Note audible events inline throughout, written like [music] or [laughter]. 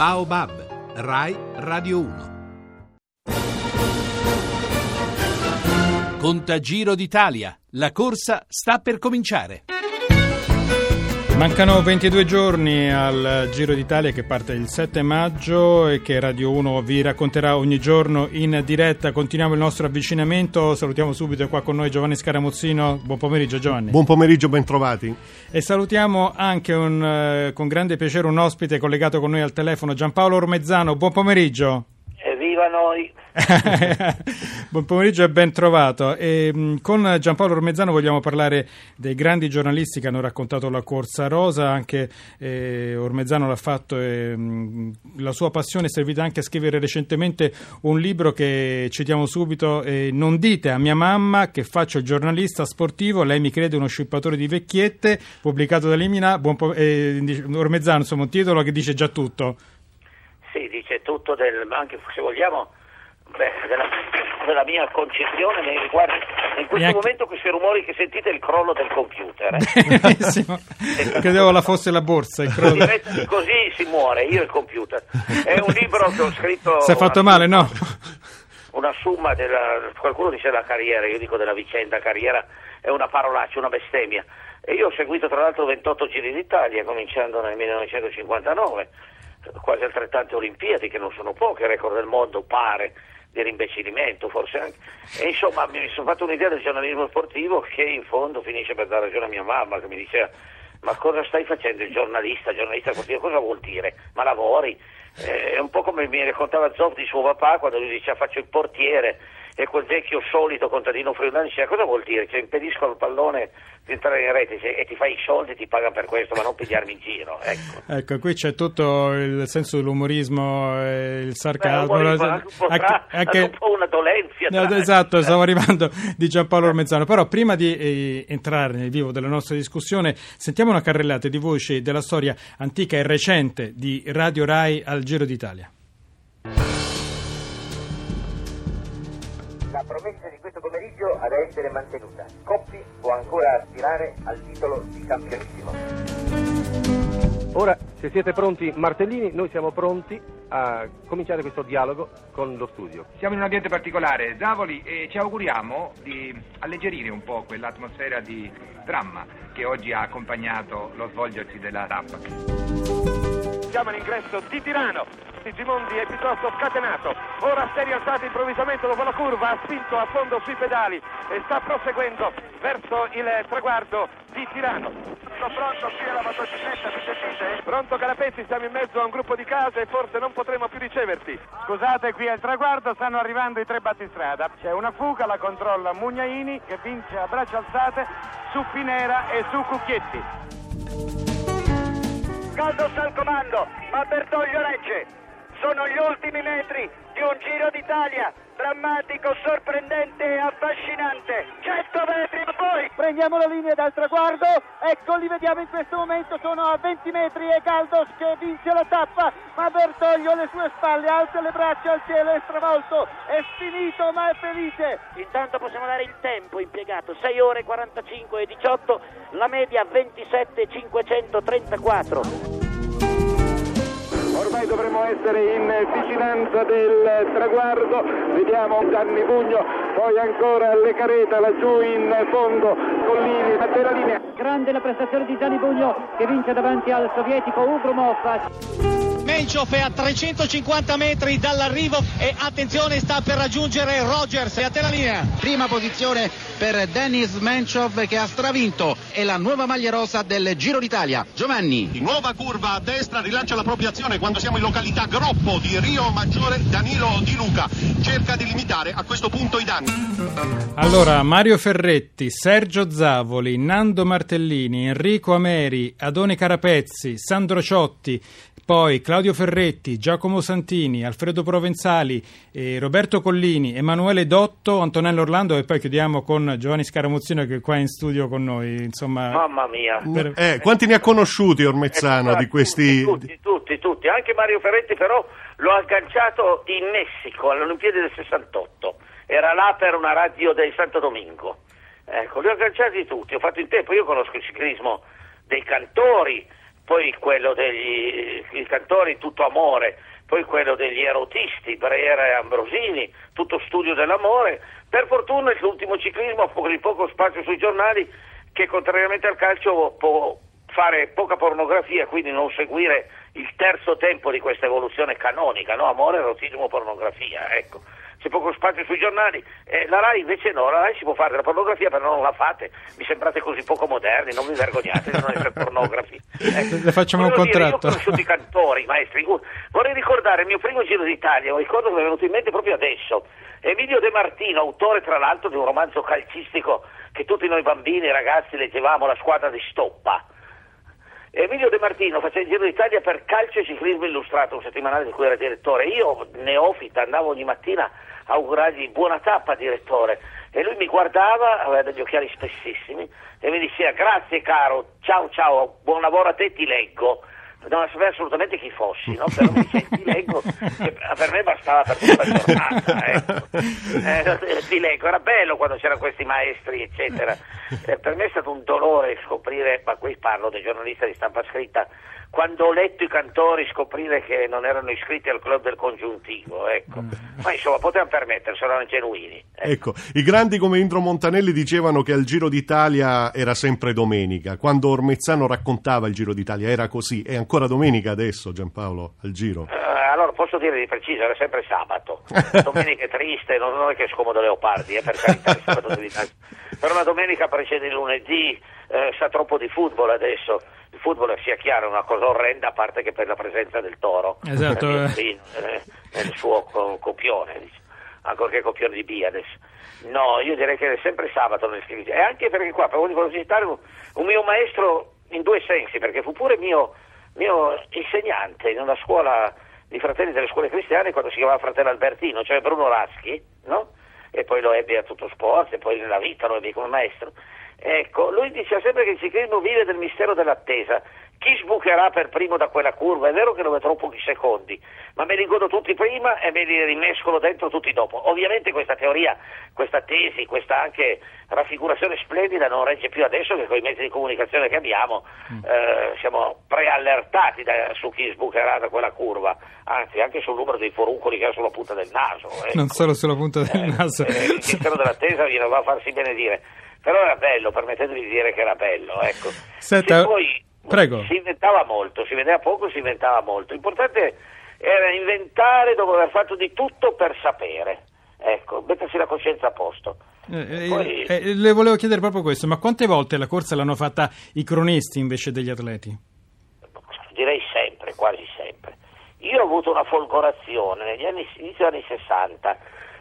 Baobab, Rai Radio 1. Contagiro d'Italia. La corsa sta per cominciare. Mancano 22 giorni al Giro d'Italia che parte il 7 maggio e che Radio 1 vi racconterà ogni giorno in diretta. Continuiamo il nostro avvicinamento. Salutiamo subito qua con noi Giovanni Scaramuzzino. Buon pomeriggio Giovanni. Buon pomeriggio, bentrovati. E salutiamo anche un, eh, con grande piacere un ospite collegato con noi al telefono, Giampaolo Ormezzano. Buon pomeriggio. Evviva noi! [laughs] Buon pomeriggio e ben trovato. E, mh, con Giampaolo Ormezzano vogliamo parlare dei grandi giornalisti che hanno raccontato la corsa rosa. Anche eh, Ormezzano l'ha fatto e mh, la sua passione è servita anche a scrivere recentemente un libro che citiamo subito. eh, non dite a mia mamma che faccio il giornalista sportivo, lei mi crede uno scippatore di vecchiette, pubblicato da Limina. Po- eh, Ormezzano, insomma, un titolo che dice già tutto. Sì, dice tutto del, anche se vogliamo, beh, della, della mia concezione nei riguardi. In questo Neanche- momento questi rumori che sentite è il crollo del computer. eh. [laughs] Benissimo. Credevo la fosse la borsa. il crollo. Diventa- così si muore, io e il computer. È un libro che ho scritto... Si è fatto male, no? Una somma della... qualcuno dice della carriera, io dico della vicenda, carriera è una parolaccia, una bestemmia. E io ho seguito tra l'altro 28 giri d'Italia, cominciando nel 1959, quasi altrettante Olimpiadi, che non sono poche, record del mondo, pare, di rimbecillimento forse anche. E insomma mi sono fatto un'idea del giornalismo sportivo che in fondo finisce per dare ragione a mia mamma, che mi diceva ma cosa stai facendo il giornalista, giornalista sportivo, cosa vuol dire? Ma lavori? Eh, è un po' come mi raccontava Zoff di suo papà quando lui diceva faccio il portiere e quel vecchio solito contadino friulano diceva cosa vuol dire? Cioè impedisco al pallone di entrare in rete cioè, e ti fai i soldi e ti pagano per questo ma non pigliarmi in giro ecco. Ecco, qui c'è tutto il senso dell'umorismo, e il Beh, sarcasmo. la- anche un po', anche- tra- anche- anche un po' una dolenzia No, esatto, stavo arrivando [laughs] di Giampaolo Ormezzano. Però prima di eh, entrare nel vivo della nostra discussione, sentiamo una carrellata di voci della storia antica e recente di Radio Rai al Giro d'Italia. Promessa di questo pomeriggio ha da essere mantenuta. Coppi può ancora aspirare al titolo di campionissimo. Ora, se siete pronti, Martellini, noi siamo pronti a cominciare questo dialogo con lo studio. Siamo in un ambiente particolare, Zavoli, e ci auguriamo di alleggerire un po' quell'atmosfera di dramma che oggi ha accompagnato lo svolgersi della tappa. Siamo all'ingresso di Tirano. Gimondi è piuttosto scatenato. Ora si è rialzato improvvisamente dopo la curva, ha spinto a fondo sui pedali e sta proseguendo verso il traguardo di Tirano. Sono pronto qui alla motocicletta, mi sentite? Pronto Carapezzi, siamo in mezzo a un gruppo di case e forse non potremo più riceverti. Scusate, qui al traguardo stanno arrivando i tre battistrada. C'è una fuga, la controlla Mugnaini che vince a braccia alzate su Pinera e su Cucchietti. Caldo sta al comando, ma Bertoglio regge. Sono gli ultimi metri di un Giro d'Italia drammatico, sorprendente e affascinante. 100 metri, ma poi Prendiamo la linea dal traguardo, ecco li vediamo in questo momento, sono a 20 metri e Caldos che vince la tappa, ma Bertoglio alle sue spalle alza le braccia al cielo, è stravolto, è finito ma è felice. Intanto possiamo dare il tempo impiegato, 6 ore 45 e 18, la media 27 534. Ormai dovremmo essere in vicinanza del traguardo. Vediamo Gianni Bugno, poi ancora Le Careta laggiù in fondo, Collini, a terra linea. Grande la prestazione di Gianni Bugno che vince davanti al sovietico Ugrumov. Menchoff è a 350 metri dall'arrivo e attenzione sta per raggiungere Rogers e a te la linea. Prima posizione per Denis Menchov che ha stravinto e la nuova maglia rosa del Giro d'Italia. Giovanni. Nuova curva a destra, rilancia la propria azione quando siamo in località Groppo di Rio Maggiore. Danilo Di Luca cerca di limitare a questo punto i danni. Allora, Mario Ferretti, Sergio Zavoli, Nando Martellini, Enrico Ameri, Adone Carapezzi, Sandro Ciotti, poi Claudio Ferretti, Giacomo Santini, Alfredo Provenzali, eh, Roberto Collini, Emanuele Dotto, Antonello Orlando e poi chiudiamo con Giovanni Scaramuzzino che è qua in studio con noi. Insomma, Mamma mia. per- Eh, quanti ne ha conosciuti Ormezzano di questi... Tutti, tutti, tutti. Anche Mario Ferretti però l'ho agganciato in Messico alle Olimpiadi del 68. Era là per una radio del Santo Domingo. Ecco, li ho agganciati tutti, ho fatto in tempo. Io conosco il ciclismo dei cantori, poi quello degli cantori Tutto Amore, poi quello degli erotisti, Brera e Ambrosini, tutto studio dell'amore. Per fortuna l'ultimo ciclismo ha poco, poco spazio sui giornali che contrariamente al calcio può fare poca pornografia, quindi non seguire il terzo tempo di questa evoluzione canonica, no? amore, erotismo, pornografia, ecco c'è poco spazio sui giornali, eh, la RAI invece no, la RAI si può fare della pornografia però non la fate, mi sembrate così poco moderni, non vi vergognate di non essere pornografi. [laughs] Ecco. Le facciamo un contratto. Dire, io ho conosciuto i cantori, i maestri, vorrei ricordare il mio primo giro d'Italia, un ricordo che mi è venuto in mente proprio adesso, Emilio De Martino, autore tra l'altro di un romanzo calcistico che tutti noi bambini e ragazzi leggevamo, La squadra di Stoppa. Emilio De Martino faceva il Giro d'Italia per Calcio e Ciclismo Illustrato, un settimanale di cui era direttore. Io, neofita, andavo ogni mattina augurargli buona tappa direttore e lui mi guardava, aveva degli occhiali spessissimi e mi diceva grazie caro, ciao ciao, buon lavoro a te, ti leggo. Non sapeva assolutamente chi fossi, no? però mi diceva ti leggo, per me bastava per tutta la giornata. Ecco. [laughs] Eh, ti leggo, era bello quando c'erano questi maestri, eccetera. Eh, per me è stato un dolore scoprire, ma qui parlo dei giornalisti di stampa scritta, quando ho letto i cantori scoprire che non erano iscritti al club del congiuntivo, ecco. Mm. Ma insomma potevano permetterselo, erano genuini. Ecco. ecco. i grandi come Indro Montanelli dicevano che al Giro d'Italia era sempre domenica, quando Ormezzano raccontava il Giro d'Italia era così, è ancora domenica adesso Giampaolo al Giro? Uh, allora posso dire di preciso, era sempre sabato, [laughs] domenica è triste, non, non è che scomodo leopardi, eh, per carità, sabato però la domenica precede il lunedì, eh, sa troppo di football adesso. Il football sia chiaro è una cosa orrenda a parte che per la presenza del toro esatto. eh, nel suo copione ancorché copione di Biades. No io direi che è sempre sabato nel scritto e anche perché qua volevo citare un, un, mio maestro in due sensi perché fu pure mio, mio insegnante in una scuola di fratelli delle scuole cristiane quando si chiamava fratello Albertino cioè Bruno Raschi no? e poi lo ebbe a tutto sport e poi nella vita lo ebbe come maestro Ecco, lui diceva sempre che il ciclismo vive del mistero dell'attesa. Chi sbucherà per primo da quella curva? È vero che non vedrò pochi secondi, ma me li godo tutti prima e me li rimescolo dentro tutti dopo. Ovviamente questa teoria, questa tesi, questa anche raffigurazione splendida non regge più adesso che con i mezzi di comunicazione che abbiamo mm. eh, siamo preallertati da, su chi sbucherà da quella curva, anzi anche sul numero dei foruncoli che ha sulla punta del naso. Ecco. Non solo sulla punta del eh, naso. Eh, il mistero dell'attesa viene va a farsi benedire però era bello, permettetemi di dire che era bello, ecco. Senta, poi prego. si inventava molto, si vedeva poco, si inventava molto. L'importante era inventare dopo aver fatto di tutto per sapere. Ecco, mettersi la coscienza a posto. Eh, eh Poi... eh, le volevo chiedere proprio questo, ma quante volte la corsa l'hanno fatta i cronisti invece degli atleti? Direi sempre, quasi sempre. Io ho avuto una folgorazione negli anni, inizio anni 60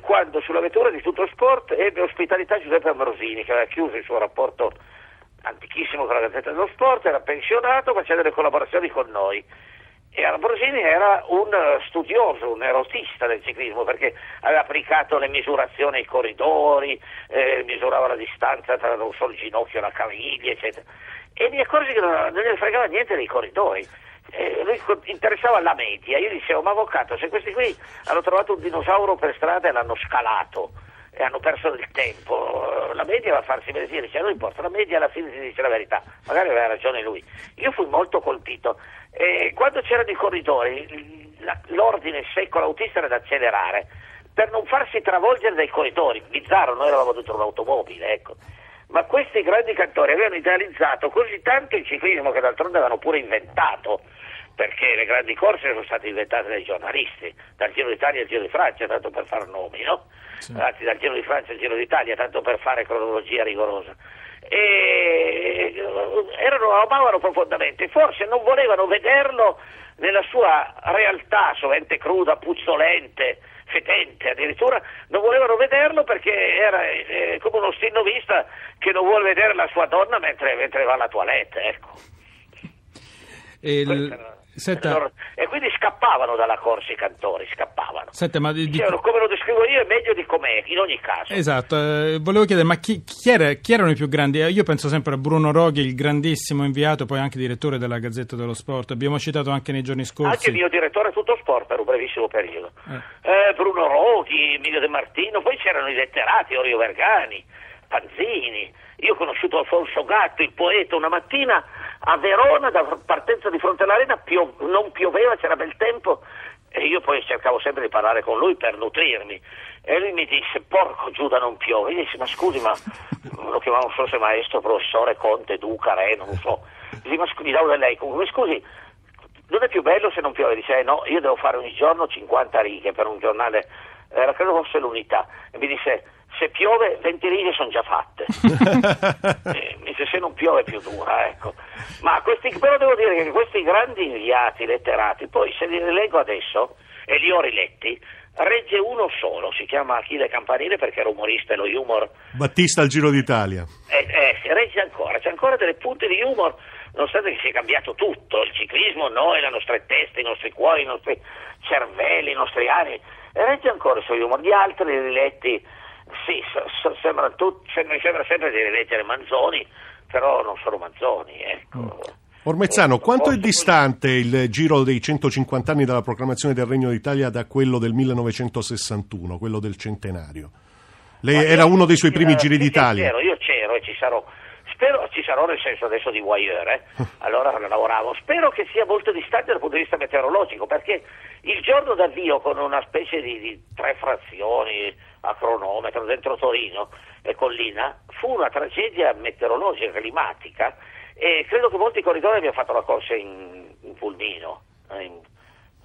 quando sulla vettura di tutto sport ebbe ospitalità Giuseppe Ambrosini che aveva chiuso il suo rapporto antichissimo con la Gazzetta dello Sport, era pensionato, faceva delle collaborazioni con noi. E Ambrosini era un studioso, un erotista del ciclismo perché aveva applicato le misurazioni ai corridori, eh, misurava la distanza tra non solo il ginocchio e la caviglia, eccetera. E mi accorsi che non, non gliene fregava niente dei corridori eh, lui interessava la media. Io dicevo, ma avvocato, se questi qui hanno trovato un dinosauro per strada e l'hanno scalato e hanno perso del tempo, la media va a farsi vedere, dice, non importa, la media alla fine si dice la verità, magari aveva ragione lui. Io fui molto colpito. Eh, quando c'erano i corridori, l'ordine secco all'autista era da accelerare per non farsi travolgere dai corridori. Bizzarro, noi eravamo dentro un'automobile, ecco ma questi grandi cantori avevano idealizzato così tanto il ciclismo che d'altronde avevano pure inventato perché le grandi corse sono state inventate dai giornalisti, dal Giro d'Italia al Giro di Francia, tanto per fare nomi, no? Sì. Anzi, dal Giro di Francia al Giro d'Italia, tanto per fare cronologia rigorosa. E erano, amavano profondamente, forse non volevano vederlo nella sua realtà, sovente cruda, puzzolente, fetente, addirittura non volevano vederlo perché era eh, come uno stinnovista che non vuole vedere la sua donna mentre, mentre va alla toilette, ecco. Il... Senta... E quindi scappavano dalla corsa i cantori, scappavano. Senta, ma di... Dicevano, come lo descrivo io è meglio di com'è, in ogni caso. Esatto, eh, volevo chiedere, ma chi, chi, era, chi, erano i più grandi? Eh, io penso sempre a Bruno Roghi, il grandissimo inviato, poi anche direttore della Gazzetta dello Sport. Abbiamo citato anche nei giorni scorsi. Anche il mio direttore tutto sport per un brevissimo periodo. Eh. Eh, Bruno Roghi, Emilio De Martino, poi c'erano i letterati, Orio Vergani Panzini. Io ho conosciuto Alfonso Gatto, il poeta, una mattina a Verona, da partenza di fronte all'arena, pio- non pioveva, c'era bel tempo e io poi cercavo sempre di parlare con lui per nutrirmi. E lui mi disse, porco Giuda non piove. Io dissi, ma scusi, ma lo chiamavo forse maestro, professore, conte, duca, re, non so. Dice, ma scusi, da lei, comunque scusi, non è più bello se non piove? Dice, eh, no, io devo fare ogni giorno 50 righe per un giornale, era credo fosse l'unità. E mi disse, se piove 20 righe sono già fatte. [laughs] Eh, dice, se non piove è più dura, ecco. Ma questi, però devo dire che questi grandi inviati letterati, poi se li rileggo adesso, e li ho riletti, regge uno solo, si chiama Achille Campanile perché era umorista e lo humor Battista al Giro d'Italia. eh, eh, regge ancora, c'è ancora delle punte di humor, nonostante che sia cambiato tutto, il ciclismo, noi, le nostre teste, i nostri cuori, i nostri cervelli, i nostri animi, e regge ancora il suo humor. Gli altri riletti, sì, so- so- sembra, tut- sembra, mi sembra sempre di rileggere Manzoni, però non sono Manzoni, ecco. Ormezzano, Forse- quanto è distante il giro dei 150 anni dalla proclamazione del Regno d'Italia da quello del 1961, quello del centenario? Lei era uno dei suoi primi giri d'Italia. C'ero, io c'ero e ci sarò. Spero ci sarò nel senso adesso di voyeur, eh. [laughs] allora lavoravo. Spero che sia molto distante dal punto di vista meteorologico, perché il giorno d'avvio con una specie di, di tre frazioni a cronometro dentro Torino e Collina fu una tragedia meteorologica, climatica, e credo che molti corridori abbiano fatto la corsa in, in pulmino, in-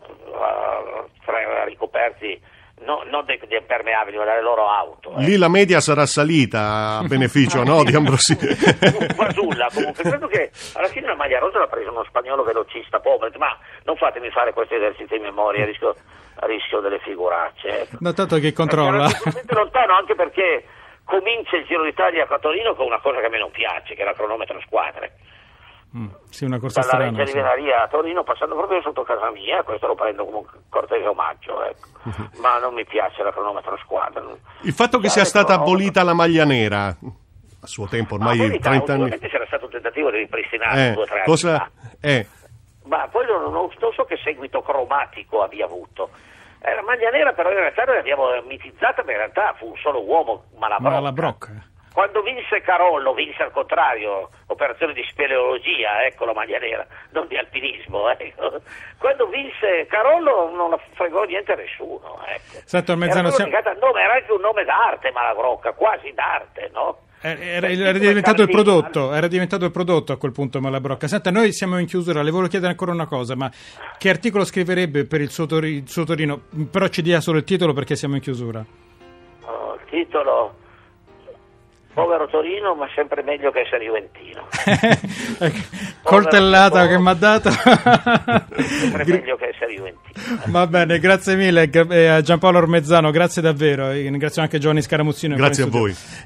eh, tra- ricoperti no- non dei, dei impermeabili, ma dalle loro auto. eh. Lì la media sarà salita a [laughs] beneficio no, di Ambrosini. Fasulla comunque credo che alla fine la maglia rosa l'ha presa uno spagnolo velocista povero ma non fatemi fare questi esercizi di memoria a rischio, a rischio delle figuracce ecco. No, tanto che controlla. Sicuramente lontano anche perché comincia il Giro d'Italia a Torino con una cosa che a me non piace che è la cronometro a squadre Mm, sì, una corsa dalla strana. Reggio. Venaria a Torino passando proprio sotto casa mia questo lo prendo come un cortese omaggio ecco. [laughs] ma non mi piace la cronometro squadra Il fatto che sia stata abolita la maglia nera, a suo tempo ormai verità, 30 anni... c'era stato un tentativo di ripristinare Eh, due o tre anni cosa... fa. Eh, Ma poi non, non- so che seguito cromatico abbia avuto. Eh, la maglia nera però in realtà noi l'abbiamo mitizzata, ma in realtà fu un solo uomo, Malabrocca. Ma la brocca. Quando vinse Carollo, vinse al contrario, operazione di speleologia, ecco la maglia nera, non di alpinismo. [laughs] Ecco. Quando vinse Carollo non la fregò niente a nessuno. Ecco. Senta, Ormezzano, era, siamo- nome, era anche un nome d'arte Malabrocca, quasi d'arte, no? Era, era- era diventato prodotto, era diventato il prodotto a quel punto Malabrocca. Senta, noi siamo in chiusura, le volevo chiedere ancora una cosa, ma che articolo scriverebbe per il suo, Tori- il suo Torino? Però ci dia solo il titolo perché siamo in chiusura. Oh, il titolo Povero Torino, ma sempre meglio che essere Juventino. [laughs] Coltellata che mi ha dato. sempre meglio che essere Juventino. Va bene, grazie mille gra- eh, a Giampaolo Ormezzano, grazie davvero. Ringrazio anche Giovanni Scaramuzzino. Grazie a studio.